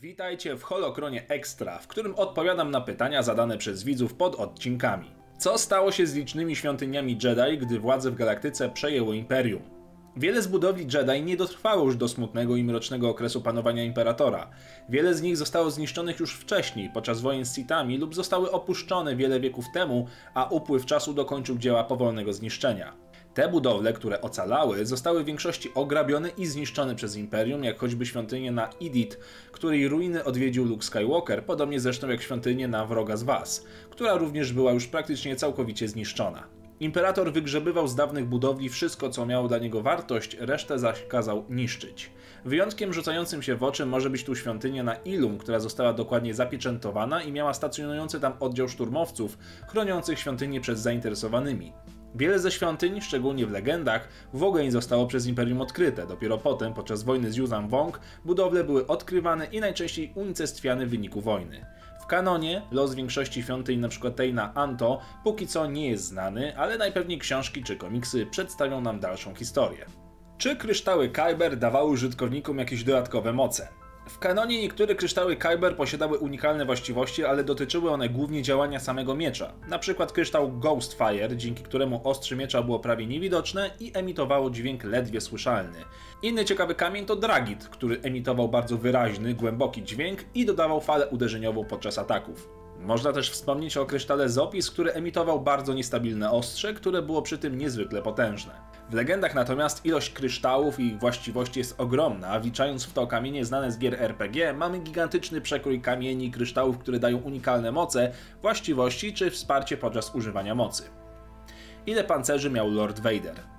Witajcie w Holokronie Extra, w którym odpowiadam na pytania zadane przez widzów pod odcinkami. Co stało się z licznymi świątyniami Jedi, gdy władze w galaktyce przejęło Imperium? Wiele z budowli Jedi nie dotrwało już do smutnego i mrocznego okresu panowania Imperatora. Wiele z nich zostało zniszczonych już wcześniej, podczas wojen z Sithami lub zostały opuszczone wiele wieków temu, a upływ czasu dokończył dzieła powolnego zniszczenia. Te budowle, które ocalały, zostały w większości ograbione i zniszczone przez Imperium, jak choćby świątynię na Idit, której ruiny odwiedził Luke Skywalker, podobnie zresztą jak świątynię na Wroga z Was, która również była już praktycznie całkowicie zniszczona. Imperator wygrzebywał z dawnych budowli wszystko, co miało dla niego wartość, resztę zaś kazał niszczyć. Wyjątkiem rzucającym się w oczy może być tu świątynia na Ilum, która została dokładnie zapieczętowana i miała stacjonujący tam oddział szturmowców, chroniących świątynię przed zainteresowanymi. Wiele ze świątyń, szczególnie w legendach, w ogóle nie zostało przez Imperium odkryte. Dopiero potem, podczas wojny z Yuzan Wong, budowle były odkrywane i najczęściej unicestwiane w wyniku wojny. Kanonie los większości świątyń, np. tej na Anto, póki co nie jest znany, ale najpewniej książki czy komiksy przedstawią nam dalszą historię. Czy kryształy Kyber dawały użytkownikom jakieś dodatkowe moce? W kanonie niektóre kryształy Kyber posiadały unikalne właściwości, ale dotyczyły one głównie działania samego miecza. Na przykład kryształ Ghostfire, dzięki któremu ostrze miecza było prawie niewidoczne i emitowało dźwięk ledwie słyszalny. Inny ciekawy kamień to Dragit, który emitował bardzo wyraźny, głęboki dźwięk i dodawał falę uderzeniową podczas ataków. Można też wspomnieć o krysztale Zopis, który emitował bardzo niestabilne ostrze, które było przy tym niezwykle potężne. W legendach natomiast ilość kryształów i ich właściwości jest ogromna, wliczając w to kamienie znane z gier RPG, mamy gigantyczny przekrój kamieni i kryształów, które dają unikalne moce, właściwości czy wsparcie podczas używania mocy. Ile pancerzy miał Lord Vader?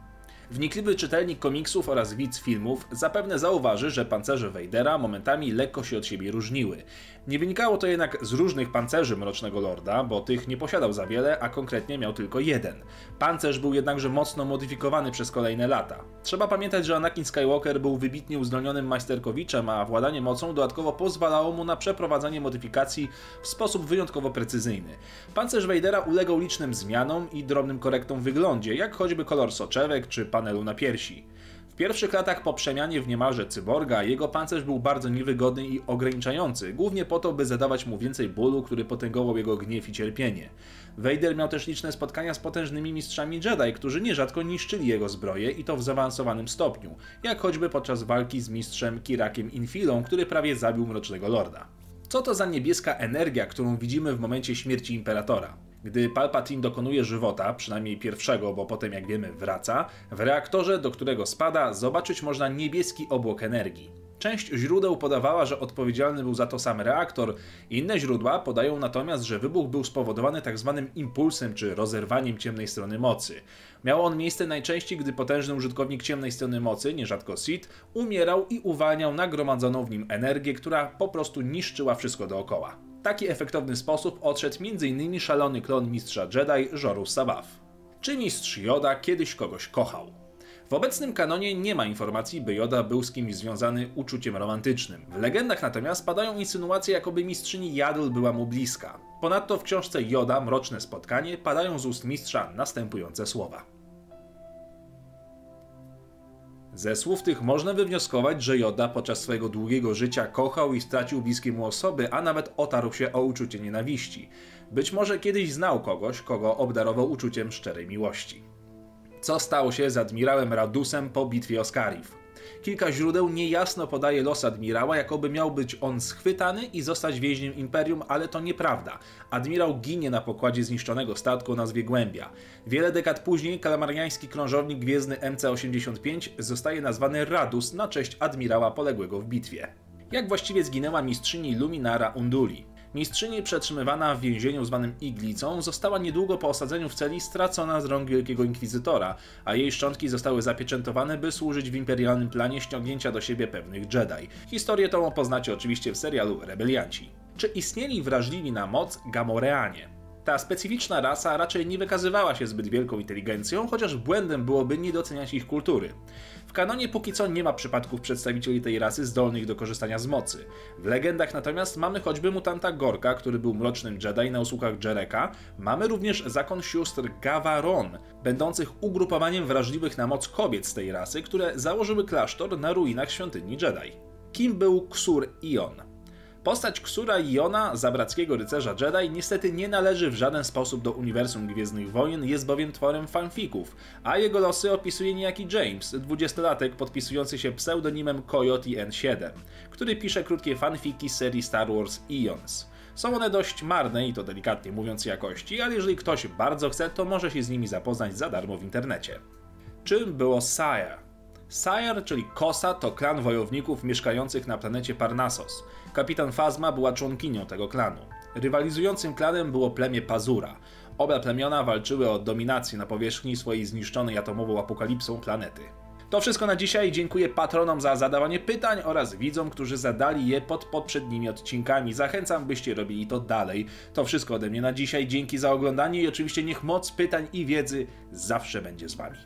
Wnikliwy czytelnik komiksów oraz widz filmów zapewne zauważy, że pancerze Vadera momentami lekko się od siebie różniły. Nie wynikało to jednak z różnych pancerzy Mrocznego Lorda, bo tych nie posiadał za wiele, a konkretnie miał tylko jeden. Pancerz był jednakże mocno modyfikowany przez kolejne lata. Trzeba pamiętać, że Anakin Skywalker był wybitnie uzdolnionym majsterkowiczem, a władanie mocą dodatkowo pozwalało mu na przeprowadzanie modyfikacji w sposób wyjątkowo precyzyjny. Pancerz Vadera ulegał licznym zmianom i drobnym korektom w wyglądzie, jak choćby kolor soczewek czy panelu na piersi. W pierwszych latach po przemianie w niemalże cyborga jego pancerz był bardzo niewygodny i ograniczający, głównie po to, by zadawać mu więcej bólu, który potęgował jego gniew i cierpienie. Vader miał też liczne spotkania z potężnymi mistrzami Jedi, którzy nierzadko niszczyli jego zbroję i to w zaawansowanym stopniu, jak choćby podczas walki z mistrzem Kirakiem Infilą, który prawie zabił Mrocznego Lorda. Co to za niebieska energia, którą widzimy w momencie śmierci Imperatora? Gdy Palpatine dokonuje żywota, przynajmniej pierwszego, bo potem jak wiemy wraca, w reaktorze, do którego spada, zobaczyć można niebieski obłok energii. Część źródeł podawała, że odpowiedzialny był za to sam reaktor, inne źródła podają natomiast, że wybuch był spowodowany tzw. Tak impulsem czy rozerwaniem ciemnej strony mocy. Miał on miejsce najczęściej, gdy potężny użytkownik ciemnej strony mocy, nierzadko Sith, umierał i uwalniał nagromadzoną w nim energię, która po prostu niszczyła wszystko dookoła. Taki efektowny sposób odszedł m.in. szalony klon mistrza Jedi Jorus Sabaf. Czy mistrz Yoda kiedyś kogoś kochał? W obecnym kanonie nie ma informacji, by Yoda był z kimś związany uczuciem romantycznym. W legendach natomiast padają insynuacje, jakoby mistrzyni Jadl była mu bliska. Ponadto w książce Yoda Mroczne Spotkanie padają z ust mistrza następujące słowa. Ze słów tych można wywnioskować, że Joda podczas swojego długiego życia kochał i stracił bliskie mu osoby, a nawet otarł się o uczucie nienawiści. Być może kiedyś znał kogoś, kogo obdarował uczuciem szczerej miłości. Co stało się z admirałem Radusem po bitwie o Skarif? Kilka źródeł niejasno podaje los admirała, jakoby miał być on schwytany i zostać więźniem Imperium, ale to nieprawda. Admirał ginie na pokładzie zniszczonego statku o nazwie Głębia. Wiele dekad później kalamariański krążownik gwiezdny MC-85 zostaje nazwany Radus na cześć admirała poległego w bitwie. Jak właściwie zginęła mistrzyni Luminara Unduli? Mistrzyni przetrzymywana w więzieniu zwanym Iglicą została niedługo po osadzeniu w celi stracona z rąk Wielkiego Inkwizytora, a jej szczątki zostały zapieczętowane, by służyć w imperialnym planie ściągnięcia do siebie pewnych Jedi. Historię tą poznacie oczywiście w serialu Rebelianci. Czy istnieli wrażliwi na moc Gamoreanie? Ta specyficzna rasa raczej nie wykazywała się zbyt wielką inteligencją, chociaż błędem byłoby nie doceniać ich kultury. W kanonie póki co nie ma przypadków przedstawicieli tej rasy zdolnych do korzystania z mocy. W legendach natomiast mamy choćby mutanta Gorka, który był mrocznym Jedi na usługach Jereka, mamy również zakon sióstr Gavaron, będących ugrupowaniem wrażliwych na moc kobiet z tej rasy, które założyły klasztor na ruinach świątyni Jedi. Kim był Ksur Ion? Postać Ksura Iona, zabrackiego rycerza Jedi, niestety nie należy w żaden sposób do uniwersum Gwiezdnych Wojen, jest bowiem tworem fanfików, a jego losy opisuje niejaki James, dwudziestolatek podpisujący się pseudonimem Coyote N7, który pisze krótkie fanfiki serii Star Wars Eons. Są one dość marne i to delikatnie mówiąc jakości, ale jeżeli ktoś bardzo chce, to może się z nimi zapoznać za darmo w internecie. Czym było Sire? Sire, czyli Kosa, to klan wojowników mieszkających na planecie Parnassos. Kapitan Fazma była członkinią tego klanu. Rywalizującym klanem było plemię Pazura. Oba plemiona walczyły o dominację na powierzchni swojej zniszczonej atomową apokalipsą planety. To wszystko na dzisiaj. Dziękuję patronom za zadawanie pytań oraz widzom, którzy zadali je pod poprzednimi odcinkami. Zachęcam, byście robili to dalej. To wszystko ode mnie na dzisiaj. Dzięki za oglądanie i oczywiście niech moc pytań i wiedzy zawsze będzie z wami.